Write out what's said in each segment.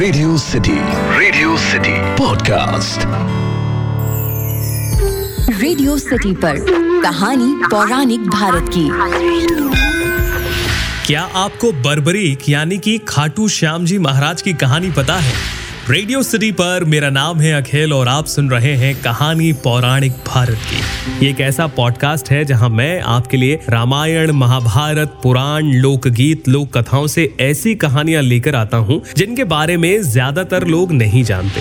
Radio city radio city podcast radio city पर कहानी पौराणिक भारत की। क्या आपको बर्बरीक यानी कि खाटू श्याम जी महाराज की कहानी पता है? रेडियो सिटी पर मेरा नाम है अखिल और आप सुन रहे हैं कहानी पौराणिक भारत की। ये एक ऐसा पॉडकास्ट है जहाँ मैं आपके लिए रामायण, महाभारत, पुराण, लोकगीत लोक कथाओं से ऐसी कहानियाँ लेकर आता हूँ जिनके बारे में ज़्यादातर लोग नहीं जानते।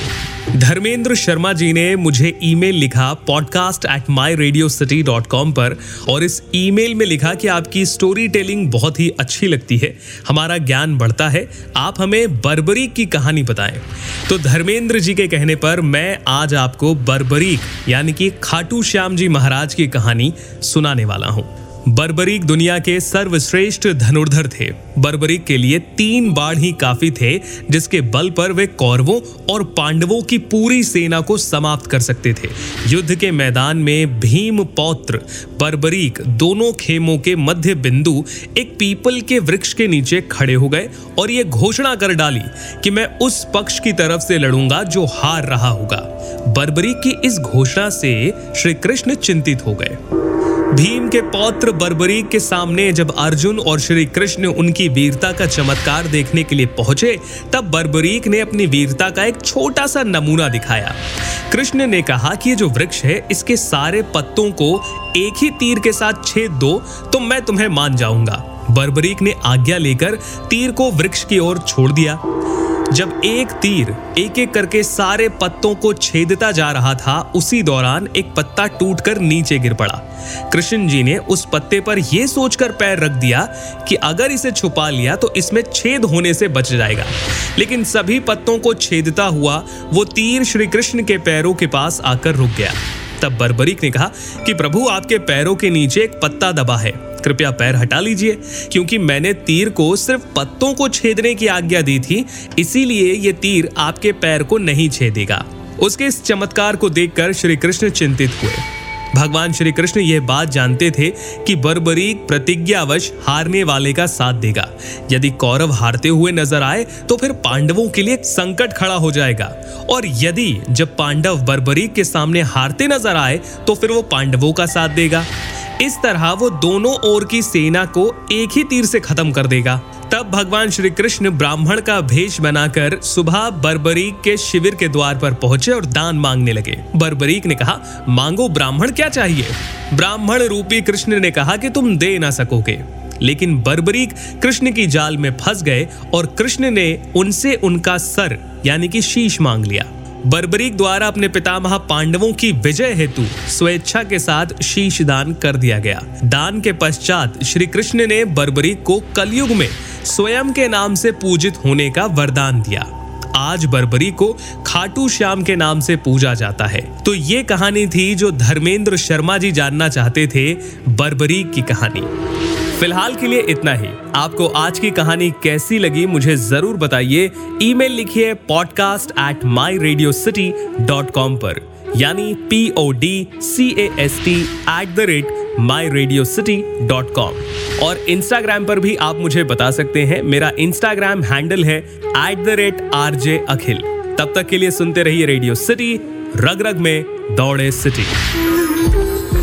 धर्मेंद्र शर्मा जी ने मुझे ईमेल लिखा podcast at my radio city dot com पर और इस ईमेल में लिखा कि आपकी स्टोरी टेलिंग बहुत ही अच्छी लगती है, हमारा ज्ञान बढ़ता है, आप हमें बर्बरीक की कहानी बताएँ। तो धर्मेंद्र जी के कहने पर मैं आज आपको बर्बरीक, यानी कि खाटू श्याम जी महाराज की कहानी सुनाने वाला हूँ। बर्बरीक दुनिया के सर्वश्रेष्ठ धनुर्धर थे। बर्बरीक के लिए तीन बाढ़ ही काफ़ी थे, जिसके बल पर वे कौरवों और पांडवों की पूरी सेना को समाप्त कर सकते थे। युद्ध के मैदान में भीम पौत्र, बर्बरीक दोनों खेमों के मध्य बिंदु एक पीपल के वृक्ष के नीचे खड़े हो गए और ये घोषणा कर डाली कि मैं उस पक्ष की तरफ़ से लड़ूँगा जो हार रहा होगा। बर्बरीक की इस घोषणा से श्री कृष्ण चिंतित हो गए। भीम के पौत्र बर्बरीक के सामने जब अर्जुन और श्री कृष्ण उनकी वीरता का चमत्कार देखने के लिए पहुँचे, तब बर्बरीक ने अपनी वीरता का एक छोटा सा नमूना दिखाया। कृष्ण ने कहा कि ये जो वृक्ष है, इसके सारे पत्तों को एक ही तीर के साथ छेद दो तो मैं तुम्हें मान जाऊँगा। बर्बरीक ने आज्ञा लेकर तीर को वृक्ष की ओर छोड़ दिया। जब एक तीर एक एक करके सारे पत्तों को छेदता जा रहा था, उसी दौरान एक पत्ता टूटकर नीचे गिर पड़ा। कृष्ण जी ने उस पत्ते पर यह सोचकर पैर रख दिया कि अगर इसे छुपा लिया तो इसमें छेद होने से बच जाएगा। लेकिन सभी पत्तों को छेदता हुआ वो तीर श्री कृष्ण के पैरों के पास आकर रुक गया। तब बर्बरीक ने कहा कि प्रभु, आपके पैरों के नीचे एक पत्ता दबा है। कृपया पैर हटा लीजिए, क्योंकि मैंने तीर को सिर्फ़ पत्तों को छेदने की आज्ञा दी थी, इसीलिए ये तीर आपके पैर को नहीं छेदेगा। उसके इस चमत्कार को देखकर श्री कृष्ण चिंतित हुए। भगवान श्री कृष्ण यह बात जानते थे कि बर्बरीक प्रतिज्ञावश हारने वाले का साथ देगा। यदि कौरव हारते हुए नज़र आए तो फिर पांडवों के लिए संकट खड़ा हो जाएगा। और यदि जब पांडव बर्बरीक के सामने हारते नज़र आए तो फिर वो पांडवों का साथ देगा। इस तरह वो दोनों ओर की सेना को एक ही तीर से खत्म कर देगा। तब भगवान श्री कृष्ण ब्राह्मण का भेष बनाकर सुबह बर्बरीक के शिविर के द्वार पर पहुँचे और दान मांगने लगे। बर्बरीक ने कहा, मांगो, ब्राह्मण क्या चाहिए? ब्राह्मण रूपी कृष्ण ने कहा कि तुम दे ना सकोगे। लेकिन बर्बरीक कृष्ण की जाल में फंस गए और कृष्ण ने उनसे उनका सर, यानी कि शीश मांग लिया। बर्बरीक द्वारा अपने पितामह पांडवों की विजय हेतु स्वेच्छा के साथ शीश दान कर दिया गया। दान के पश्चात श्री कृष्ण ने बर्बरीक को कलयुग में स्वयं के नाम से पूजित होने का वरदान दिया। आज बर्बरी को खाटू श्याम के नाम से पूजा जाता है। तो ये कहानी थी जो धर्मेंद्र शर्मा जी जानना चाहते थे बर्बरी की कहानी। फ़िलहाल के लिए इतना ही। आपको आज की कहानी कैसी लगी मुझे ज़रूर बताइए। ईमेल लिखिए podcast at my radio city dot com पर। यानी P O D C A S T at the rate my radio city dot com और इंस्टाग्राम पर भी आप मुझे बता सकते हैं। मेरा इंस्टाग्राम हैंडल है at the rate R J Akhil तब तक के लिए सुनते रहिए रेडियो सिटी रग रग में दौड़े सिटी